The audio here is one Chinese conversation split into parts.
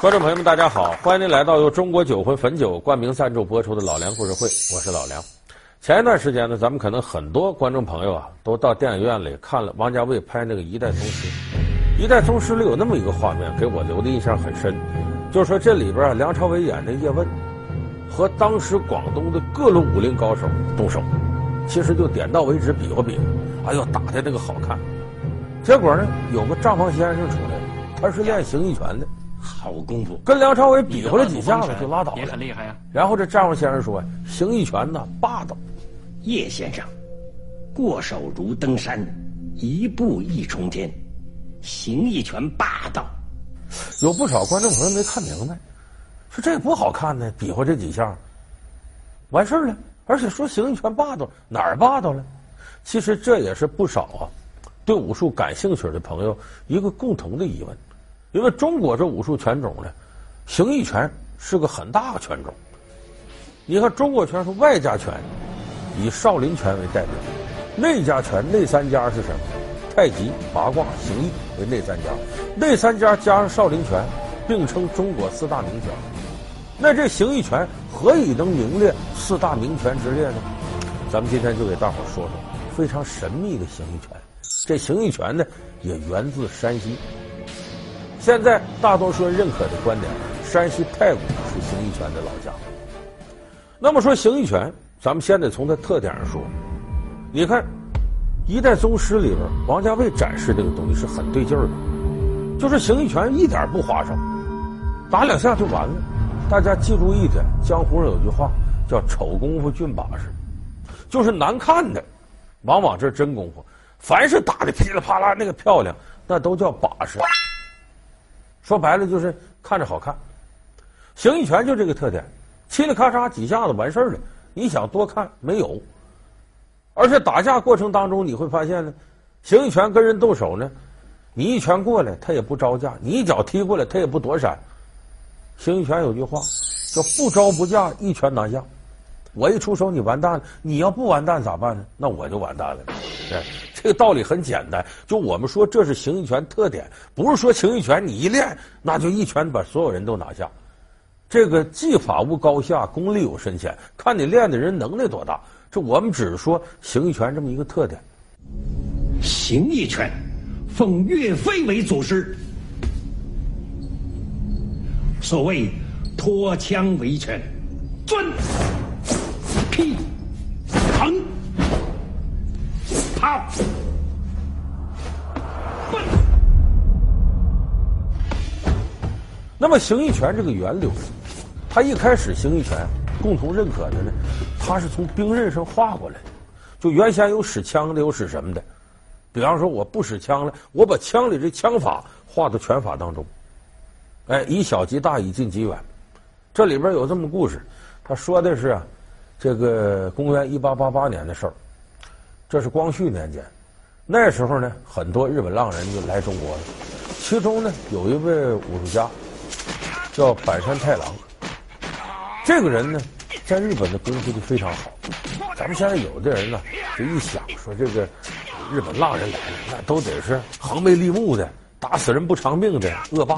观众朋友们，大家好！欢迎您来到由中国酒魂汾酒冠名赞助播出的《老梁故事会》，我是老梁。前一段时间呢，咱们可能很多观众朋友啊，都到电影院里看了王家卫拍那个《一代宗师》。《一代宗师》里有那么一个画面，给我留的印象很深，就是说这里边啊，梁朝伟演的叶问和当时广东的各路武林高手动手，其实就点到为止，比划比划，哎呦，打的那个好看。结果呢，有个账房先生出来了，他是练形意拳的。好功夫，跟梁朝伟比划了几下子就拉倒了，也很厉害啊。然后这丈夫先生说：“形意拳呢，霸道。”叶先生，过手如登山，一步一重天，形意拳霸道。有不少观众朋友没看明白，说这不好看呢，比划这几下，完事儿了。而且说形意拳霸道，哪儿霸道了？其实这也是不少啊，对武术感兴趣的朋友一个共同的疑问。因为中国这武术拳种呢，形意拳是个很大的拳种。你看中国拳是外家拳，以少林拳为代表；内家拳内三家是什么？太极、八卦、形意为内三家。内三家加上少林拳，并称中国四大名拳。那这形意拳何以能名列四大名拳之列呢？咱们今天就给大伙说说非常神秘的形意拳。这形意拳呢，也源自山西。现在大多数人认可的观点，山西太谷是形意拳的老家。那么说形意拳，咱们先得从它特点上说。你看《一代宗师》里边，王家卫展示这个东西是很对劲的，就是形意拳一点不花哨，打两下就完了。大家记住一点，江湖上有句话叫“丑功夫俊把式”，就是难看的，往往这是真功夫。凡是打的噼里啪啦那个漂亮，那都叫把式。说白了就是看着好看，形意拳就这个特点，嘁哩咔嚓几下子完事儿了。你想多看没有？而且打架过程当中你会发现呢，形意拳跟人动手呢，你一拳过来他也不招架，你一脚踢过来他也不躲闪。形意拳有句话叫“不招不架，一拳拿下”。我一出手你完蛋了，你要不完蛋咋办呢？那我就完蛋了。对。这个道理很简单，就我们说这是形意拳特点，不是说形意拳你一练那就一拳把所有人都拿下。这个技法无高下，功力有深浅，看你练的人能耐多大。这我们只是说形意拳这么一个特点。形意拳奉岳飞为祖师，所谓脱枪为拳，钻、劈、那么形意拳这个源流，它一开始形意拳共同认可的呢，它是从兵刃上画过来的。就原先有使枪的，有使什么的。比方说，我不使枪了，我把枪里这枪法画到拳法当中。哎，以小及大，以近及远。这里边有这么故事，他说的是啊，这个公元一八八八年的事儿。这是光绪年间，那时候呢，很多日本浪人就来中国了。其中呢，有一位武术家叫板山太郎。这个人呢，在日本的功夫就非常好。咱们现在有的人呢，就一想说这个日本浪人来了，那都得是横眉立目的，打死人不偿命的恶霸。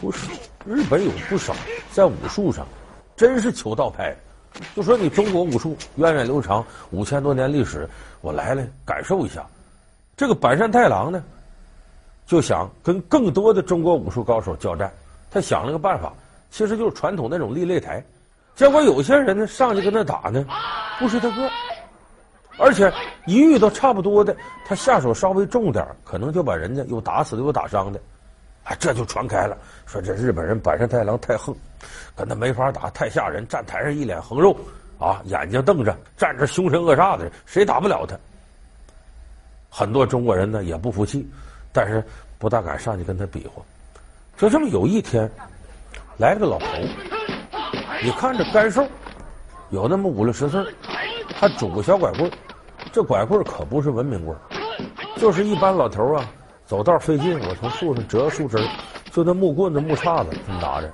不是，日本有不少在武术上真是求道派。就说你中国武术源远流长，五千多年历史，我来了感受一下。这个板山太郎呢，就想跟更多的中国武术高手交战。他想了个办法，其实就是传统那种立擂台。结果有些人呢上去跟他打呢，不是他个，而且一遇到差不多的，他下手稍微重点，可能就把人家有打死的，有打伤的。啊，这就传开了，说这日本人板山太郎太横，跟他没法打，太吓人。站台上一脸横肉，啊，眼睛瞪着，站着凶神恶煞的，谁打不了他？很多中国人呢也不服气，但是不大敢上去跟他比划。就这么有一天，来了个老头，你看着干瘦，有那么五六十岁，还拄个小拐棍，这拐棍可不是文明棍，就是一般老头啊。走道费劲，我从树上折树枝，就那木棍子、木叉子拿着，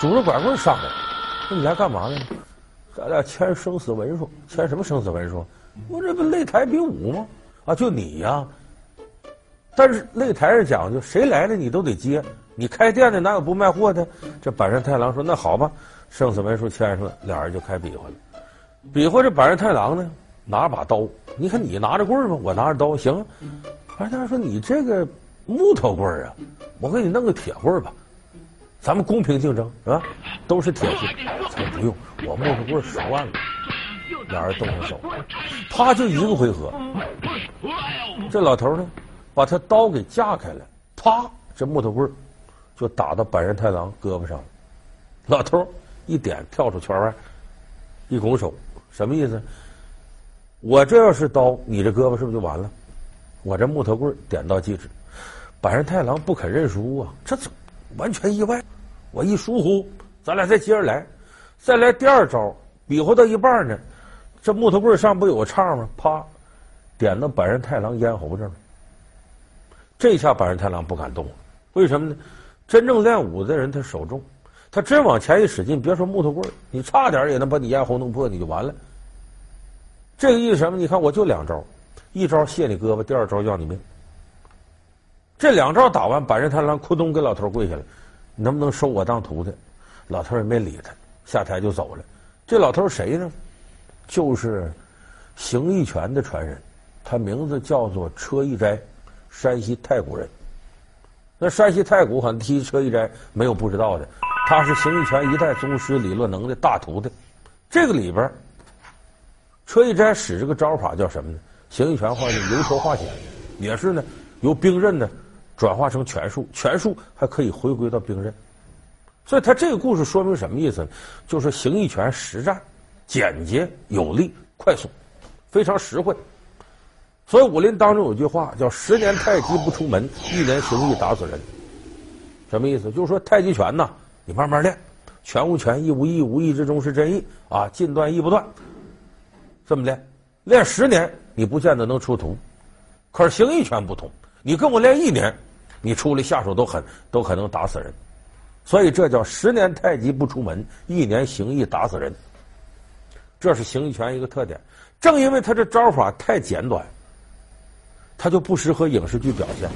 拄着拐棍上来。说你来干嘛呢？咱俩签生死文书，签什么生死文书？我这不擂台比武吗？啊，就你呀！但是擂台上讲究，谁来了你都得接。你开店的哪有不卖货的？这板山太郎说：“那好吧。”生死文书签上了，俩人就开比划了。比划这板山太郎呢，拿着把刀。你看你拿着棍儿吧，我拿着刀，行。阪山太郎说：“你这个木头棍儿啊，我给你弄个铁棍儿吧，咱们公平竞争是吧？都是铁棍。”他说：“不用，我木头棍儿十万了。”俩人动上手，啪就一个回合。这老头呢，把他刀给架开了，啪，这木头棍儿。就打到阪山太郎胳膊上了，老头一点跳出圈外，一拱手，什么意思？我这要是刀，你这胳膊是不是就完了？我这木头棍点到即止。板山太郎不肯认输啊，这怎完全意外？我一疏忽，咱俩再接着来，再来第二招，比划到一半呢，这木头棍上不有个叉吗？啪，点到板山太郎咽喉这儿了。这下板山太郎不敢动了，为什么呢？真正练武的人，他手重，他真往前一使劲，别说木头棍，你差点也能把你咽喉弄破，你就完了。这个意思什么？你看，我就两招，一招卸你胳膊，第二招要你命。这两招打完，阪山太郎扑通给老头跪下来，你能不能收我当徒弟？老头也没理他，下台就走了。这老头谁呢？就是形意拳的传人，他名字叫做车一斋，山西太谷人。那山西太谷很提车一斋，没有不知道的。他是形意拳一代宗师李乐能的大徒弟。这个里边，车一斋使这个招法叫什么呢？形意拳话叫由抽化险，也是呢由兵刃呢转化成拳术，拳术还可以回归到兵刃。所以他这个故事说明什么意思呢？就是形意拳实战简洁有力、快速，非常实惠。所以武林当中有句话叫“十年太极不出门，一年形意打死人”。什么意思？就是说太极拳呐，你慢慢练，拳无拳，意无意，无意之中是真意啊，尽断意不断。这么练，练十年你不见得能出徒，可是形意拳不同，你跟我练一年，你出来下手都狠，都可能打死人。所以这叫“十年太极不出门，一年形意打死人”。这是形意拳一个特点。正因为他这招法太简短。他就不适合影视剧表现。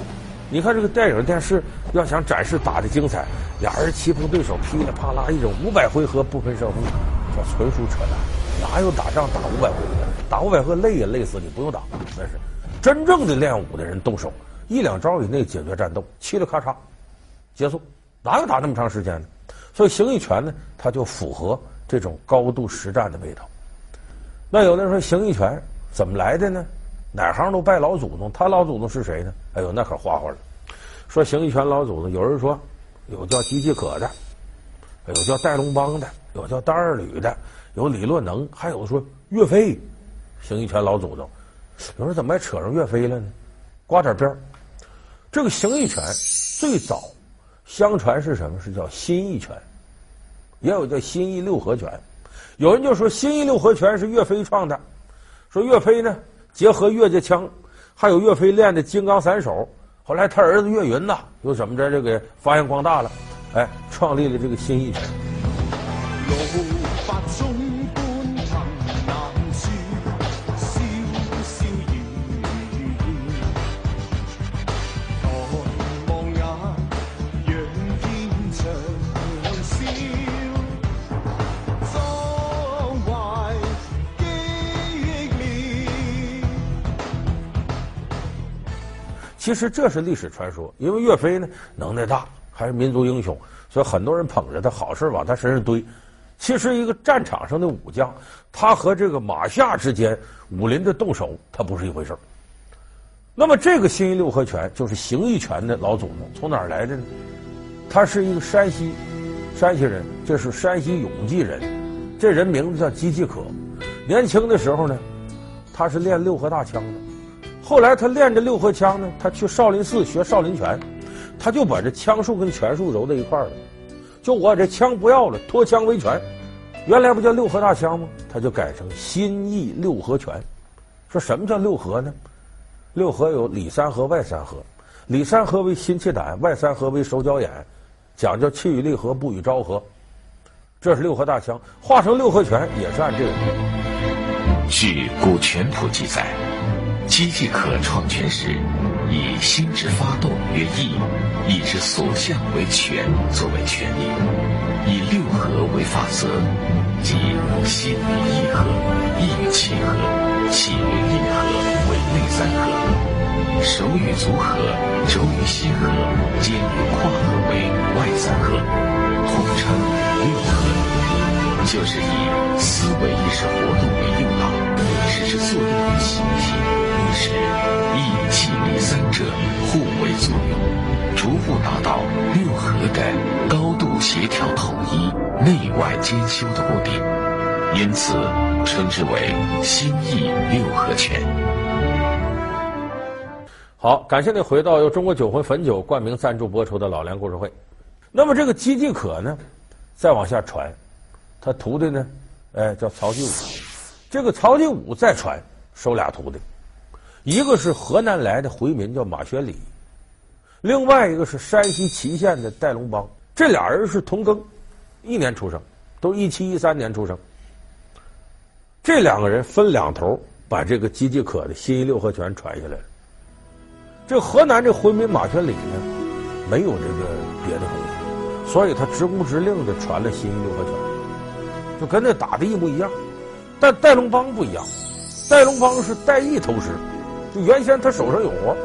你看这个电影电视，要想展示打的精彩，俩人棋逢对手，噼里啪啦一整五百回合不分胜负，这纯属扯淡。哪有打仗打五百回合？打五百回合累也累死你，不用打。那是真正的练武的人动手，一两招以内解决战斗，嘁哩咔嚓结束。哪有打那么长时间的？所以形意拳呢，它就符合这种高度实战的味道。那有的人说形意拳怎么来的呢？哪行都拜老祖宗，他老祖宗是谁呢？哎呦，那可花花了。说形意拳老祖宗，有人说有叫姬继可的，有叫戴龙邦的，有叫单二吕的，有李洛能，还有说岳飞，形意拳老祖宗。有人怎么还扯上岳飞了呢？刮点边儿。这个形意拳最早相传是什么？是叫心意拳，也有叫心意六合拳。有人就说心意六合拳是岳飞创的，说岳飞呢。结合岳家枪，还有岳飞练的金刚散手，后来他儿子岳云呐，又怎么着这个发扬光大了，哎，创立了这个心意拳。其实这是历史传说，因为岳飞呢能耐大，还是民族英雄，所以很多人捧着他，好事往他身上堆。其实一个战场上的武将，他和这个马下之间武林的动手，他不是一回事。那么这个心意六合拳就是形意拳的老祖宗，从哪儿来的呢？他是一个山西山西人，这是山西永济人，这人名字叫姬继可。年轻的时候呢，他是练六合大枪的。后来他练这六合枪呢，他去少林寺学少林拳，他就把这枪术跟拳术揉在一块儿了。就我这枪不要了，脱枪为拳，原来不叫六合大枪吗？他就改成心意六合拳。说什么叫六合呢？六合有里三合、外三合，里三合为心气胆，外三合为手脚眼，讲究气与力合，不与招合。这是六合大枪，化成六合拳也是按这个。据古拳谱记载。机器可创拳时，以心之发动为意，意之所向为权，作为权力；以六合为法则，即心与意合，意与气合，气与力合为内三合；手与足合，肘与心合，肩与胯合为外三合，统称六合。就是以思维意识活动为诱导，使之作用于形体，使意气力三者互为作用，逐步达到六合的高度协调统一、内外兼修的目的，因此称之为心意六合拳。好，感谢您回到由中国酒魂汾酒冠名赞助播出的老梁故事会。那么这个姬继可呢，再往下传，他徒弟呢，哎，叫曹继武。这个曹继武再传，收俩徒弟。一个是河南来的回民，叫马宣礼；另外一个是山西祁县的戴龙邦。这俩人是同庚，一年出生，都一七一三年出生。这两个人分两头把这个吉吉可的心意六合拳传下来了。这河南这回民马宣礼呢，没有这个别的功夫，所以他直呼直令的传了心意六合拳，就跟那打的一模一样。但戴龙邦不一样，戴龙邦是戴义头师。就原先他手上有活，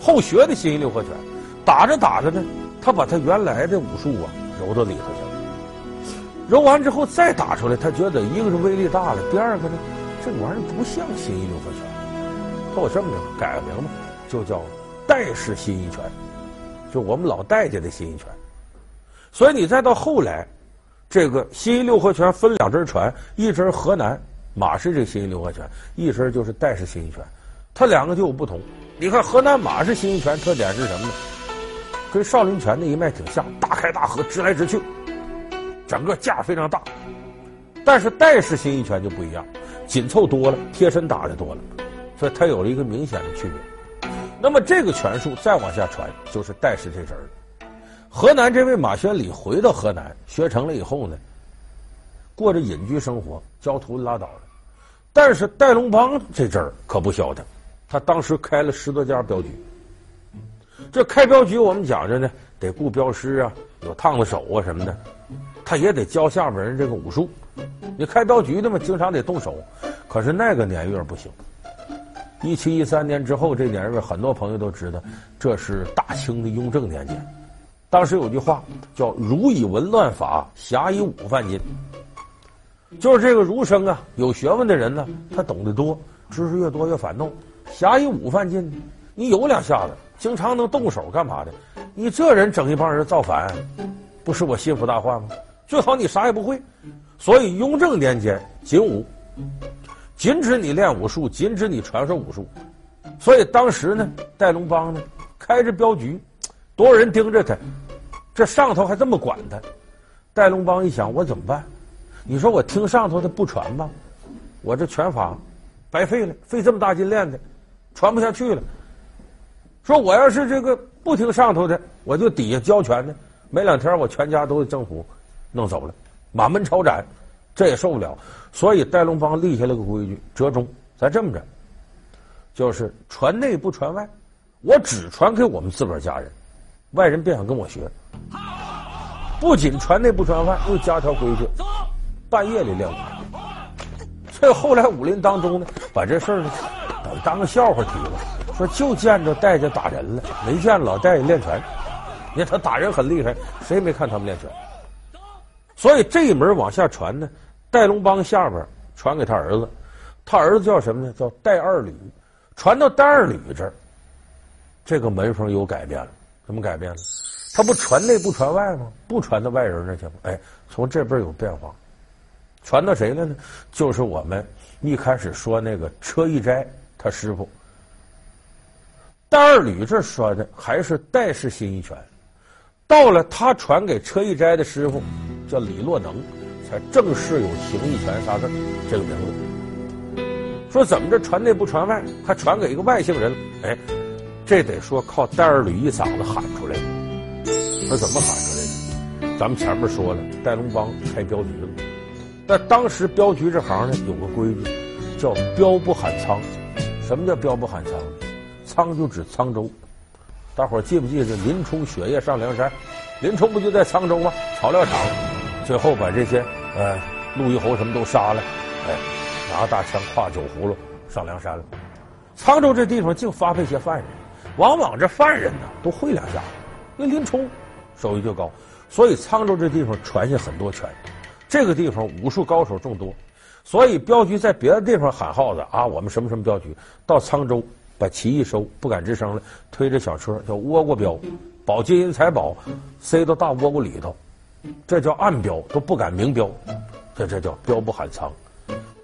后学的心意六合拳，打着打着呢，他把他原来的武术啊揉到里头去了。揉完之后再打出来，他觉得一个是威力大了，第二个呢，这玩意儿不像心一六合拳。他我这么着改个名吧，就叫戴氏心一拳，就我们老戴家的心一拳。所以你再到后来，这个心一六合拳分两支传，一支河南马氏这个心一六合拳，一支就是戴氏心一拳。他两个就有不同，你看河南马氏心意拳特点是什么呢？跟少林拳那一脉挺像，大开大合，直来直去，整个架非常大。但是戴氏心意拳就不一样，紧凑多了，贴身打的多了，所以它有了一个明显的区别。那么这个拳术再往下传，就是戴氏这支儿。河南这位马宣礼回到河南学成了以后呢，过着隐居生活，教徒拉倒了。但是戴龙邦这阵儿可不消停。他当时开了十多家镖局，这开镖局我们讲着呢，得雇镖师啊，有烫子手啊什么的，他也得教下边人这个武术。你开镖局的嘛，经常得动手。可是那个年月不行。一七一三年之后，这年月很多朋友都知道，这是大清的雍正年间。当时有句话叫“儒以文乱法，侠以武犯禁”，就是这个儒生啊，有学问的人呢，他懂得多，知识越多越反动。侠义武犯禁，你有两下子，经常能动手干嘛的？你这人整一帮人造反，不是我心腹大患吗？最好你啥也不会。所以雍正年间禁武，禁止你练武术，禁止你传授武术。所以当时呢，戴龙邦呢开着镖局，多少人盯着他，这上头还这么管他。戴龙邦一想，我怎么办？你说我听上头的不传吧，我这拳法白费了，费这么大劲练的。传不下去了。说我要是这个不听上头的，我就底下教拳的，没两天我全家都被政府弄走了，满门抄斩，这也受不了。所以戴龙邦立下了个规矩，折中，咱这么着，就是传内不传外，我只传给我们自个儿家人，外人别想跟我学。不仅传内不传外，又加条规矩，半夜里练武。所以后来武林当中呢，把这事儿呢。当个笑话提了，说就见着戴家打人了，没见老戴练拳。你看他打人很厉害，谁也没看他们练拳。所以这一门往下传呢，戴龙邦下边传给他儿子，他儿子叫什么呢？叫戴二吕。传到戴二吕这儿，这个门风有改变了。怎么改变了？他不传内不传外吗？不传到外人那去吗？哎，从这边有变化，传到谁了呢？就是我们一开始说那个车一斋。他师傅戴二吕这说的还是戴氏心意拳，到了他传给车一斋的师傅叫李洛能，才正式有形意拳仨字这个名字。说怎么着传内不传外，还传给一个外姓人？哎，这得说靠戴二吕一嗓子喊出来的。他怎么喊出来的？咱们前面说了，戴龙邦开镖局了，那当时镖局这行呢有个规矩，叫镖不喊仓。什么叫镖不喊仓？仓就指沧州。大伙儿记不记得林冲雪夜上梁山？林冲不就在沧州吗？草料场，最后把这些呃陆虞侯什么都杀了，哎，拿大枪挎酒葫芦上梁山了。沧州这地方净发配些犯人，往往这犯人呢都会两下，因为林冲手艺就高，所以沧州这地方传下很多拳。这个地方武术高手众多，所以镖局在别的地方喊号子啊，我们什么什么镖局到沧州把旗一收，不敢吱声了，推着小车叫倭瓜镖，保金银财宝塞到大倭瓜里头，这叫暗镖，都不敢明镖，这这叫镖不喊仓。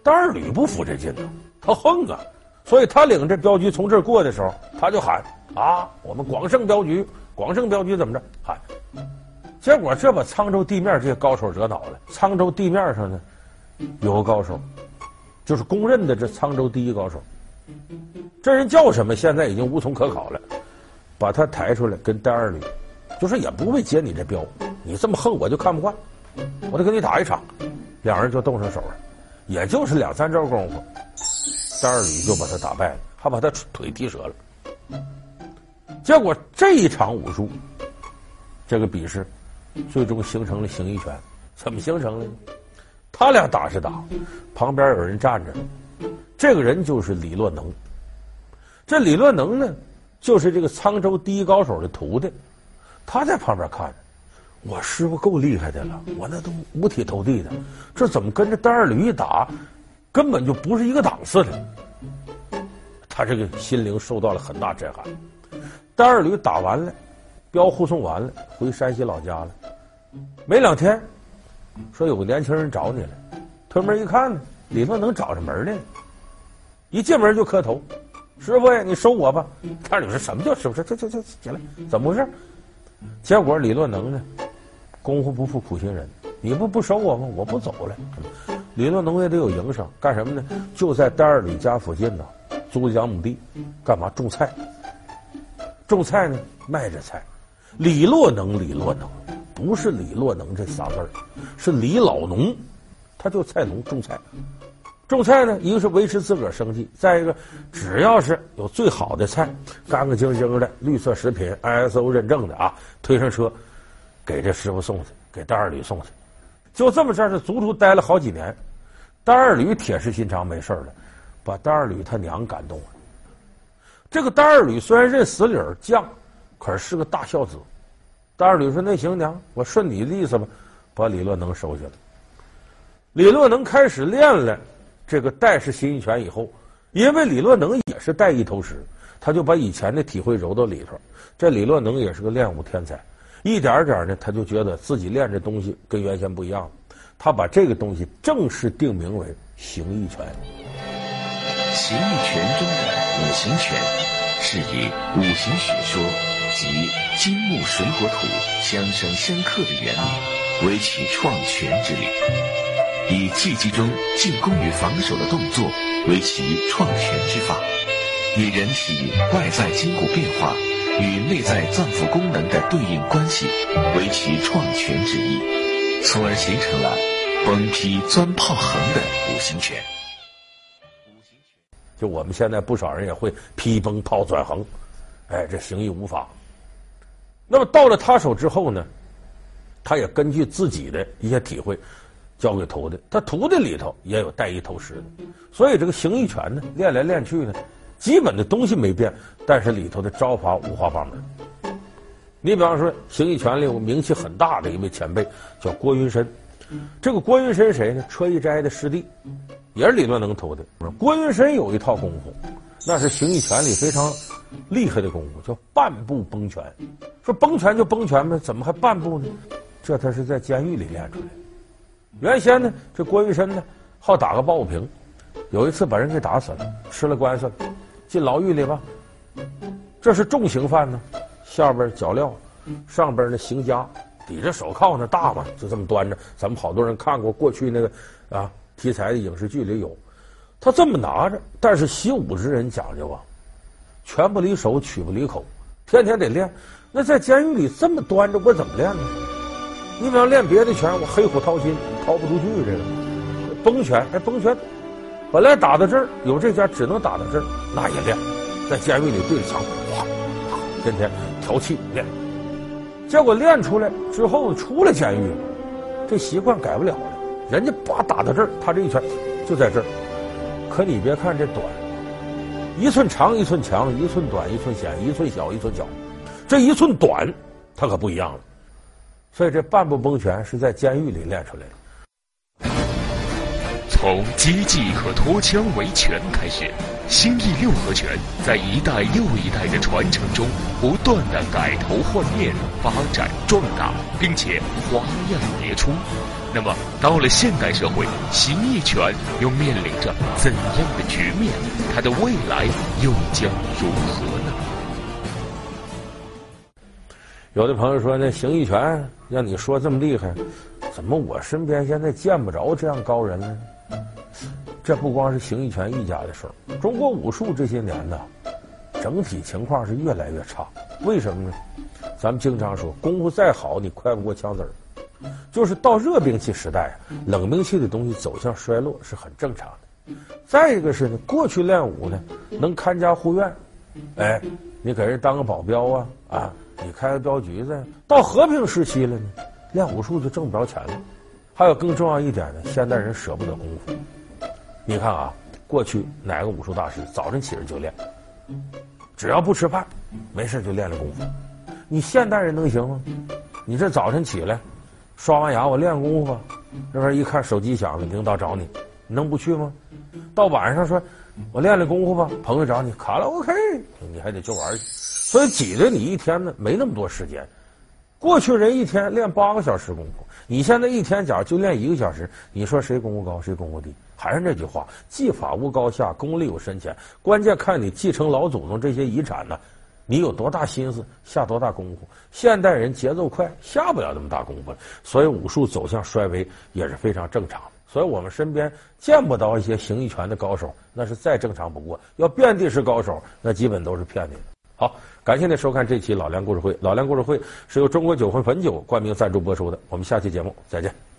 但二吕不服这劲呢，他横啊，所以他领着镖局从这儿过的时候，他就喊啊，我们广胜镖局，广胜镖局怎么着喊。结果这把沧州地面这些高手惹恼了。沧州地面上呢，有个高手，就是公认的这沧州第一高手。这人叫什么？现在已经无从可考了。把他抬出来跟单二吕，就说也不为解你这镖，你这么横我就看不惯，我得跟你打一场。两人就动上手了，也就是两三招功夫，单二吕就把他打败了，还把他腿踢折了。结果这一场武术，这个比试。最终形成了形意拳，怎么形成的呢？他俩打是打，旁边有人站着，这个人就是李洛能。这李洛能呢，就是这个沧州第一高手的徒弟，他在旁边看着，我师傅够厉害的了，我那都五体投地的，这怎么跟着单二吕一打，根本就不是一个档次的。他这个心灵受到了很大震撼。单二吕打完了。镖护送完了，回山西老家了。没两天，说有个年轻人找你了。推门一看呢，李洛能找上门来。一进门就磕头：“师傅呀，你收我吧。”单二吕说：“什么叫师傅？这这这这起来，怎么回事？”结果李洛能呢，功夫不负苦心人，你不不收我吗？我不走了。李洛能也得有营生，干什么呢？就在单二吕家附近呢，租了两亩地，干嘛种菜？种菜呢，卖着菜。李洛能，李洛能，不是李洛能这仨字儿，是李老农，他就菜农种菜，种菜呢，一个是维持自个儿生计，再一个，只要是有最好的菜，干干净净的绿色食品，ISO 认证的啊，推上车，给这师傅送去，给单二吕送去，就这么着，是足足待了好几年。单二吕铁石心肠，没事儿了，把单二吕他娘感动了。这个单二吕虽然认死理儿犟。可是个大孝子，单二吕说：“那行娘，我顺你的意思吧，把李洛能收下了。”李洛能开始练了这个带式形意拳以后，因为李洛能也是带一头师，他就把以前的体会揉到里头。这李洛能也是个练武天才，一点点呢，他就觉得自己练这东西跟原先不一样了，他把这个东西正式定名为形意拳。形意拳中的五行拳，是以五行学说。即金木水火土相生相克的原理，为其创拳之理；以技击中进攻与防守的动作为其创拳之法；以人体外在筋骨变化与内在脏腑功能的对应关系为其创拳之意，从而形成了崩劈钻炮横的五行拳。五行拳，就我们现在不少人也会劈崩炮钻横，哎，这形意五法。那么到了他手之后呢，他也根据自己的一些体会，教给徒弟。他徒弟里头也有带一头师的，所以这个形意拳呢，练来练去呢，基本的东西没变，但是里头的招法五花八门。你比方说，形意拳里有名气很大的一位前辈叫郭云深，这个郭云深谁呢？车一斋的师弟，也是李洛能徒弟。郭云深有一套功夫，那是形意拳里非常厉害的功夫，叫半步崩拳。说崩拳就崩拳呗，怎么还半步呢？这他是在监狱里练出来的。原先呢，这郭云深呢，好打个抱不平，有一次把人给打死了，吃了官司，进牢狱里吧。这是重刑犯呢，下边脚镣，上边那刑枷，抵着手铐那大嘛，就这么端着。咱们好多人看过过去那个啊题材的影视剧里有，他这么拿着。但是习武之人讲究啊，拳不离手，曲不离口，天天得练。那在监狱里这么端着，我怎么练呢？你比方练别的拳，我黑虎掏心，掏不出去这个。崩拳，哎，崩拳，本来打到这儿有这家，只能打到这儿，那也练，在监狱里对着墙，哇，天天调气练。结果练出来之后，出了监狱，这习惯改不了了。人家叭打到这儿，他这一拳就在这儿。可你别看这短，一寸长一寸强，一寸短一寸险，一寸小一寸小。这一寸短，他可不一样了。所以这半步崩拳是在监狱里练出来的。从接技和脱枪为拳开始，新义六合拳在一代又一代的传承中，不断的改头换面、发展壮大，并且花样迭出。那么，到了现代社会，形意拳又面临着怎样的局面？它的未来又将如何呢？有的朋友说，那形意拳让你说这么厉害，怎么我身边现在见不着这样高人呢？这不光是形意拳一家的事儿，中国武术这些年呢，整体情况是越来越差。为什么呢？咱们经常说，功夫再好，你快不过枪子儿。就是到热兵器时代，冷兵器的东西走向衰落是很正常的。再一个是呢，过去练武呢，能看家护院，哎，你给人当个保镖啊，啊，你开个镖局子。到和平时期了呢，练武术就挣不着钱了。还有更重要一点呢，现代人舍不得功夫。你看啊，过去哪个武术大师早晨起来就练，只要不吃饭，没事就练练功夫。你现代人能行吗？你这早晨起来，刷完牙我练功夫，这边一看手机响了，领导找你，你能不去吗？到晚上说，我练练功夫吧，朋友找你，卡拉 OK，你还得去玩去。所以挤着你一天呢，没那么多时间。过去人一天练八个小时功夫，你现在一天假如就练一个小时，你说谁功夫高，谁功夫低？还是那句话，技法无高下，功力有深浅。关键看你继承老祖宗这些遗产呢，你有多大心思，下多大功夫。现代人节奏快，下不了那么大功夫，所以武术走向衰微也是非常正常的。所以我们身边见不到一些形意拳的高手，那是再正常不过。要遍地是高手，那基本都是骗你的。好，感谢您收看这期老梁故事会。老梁故事会是由中国酒魂汾酒冠名赞助播出的。我们下期节目再见。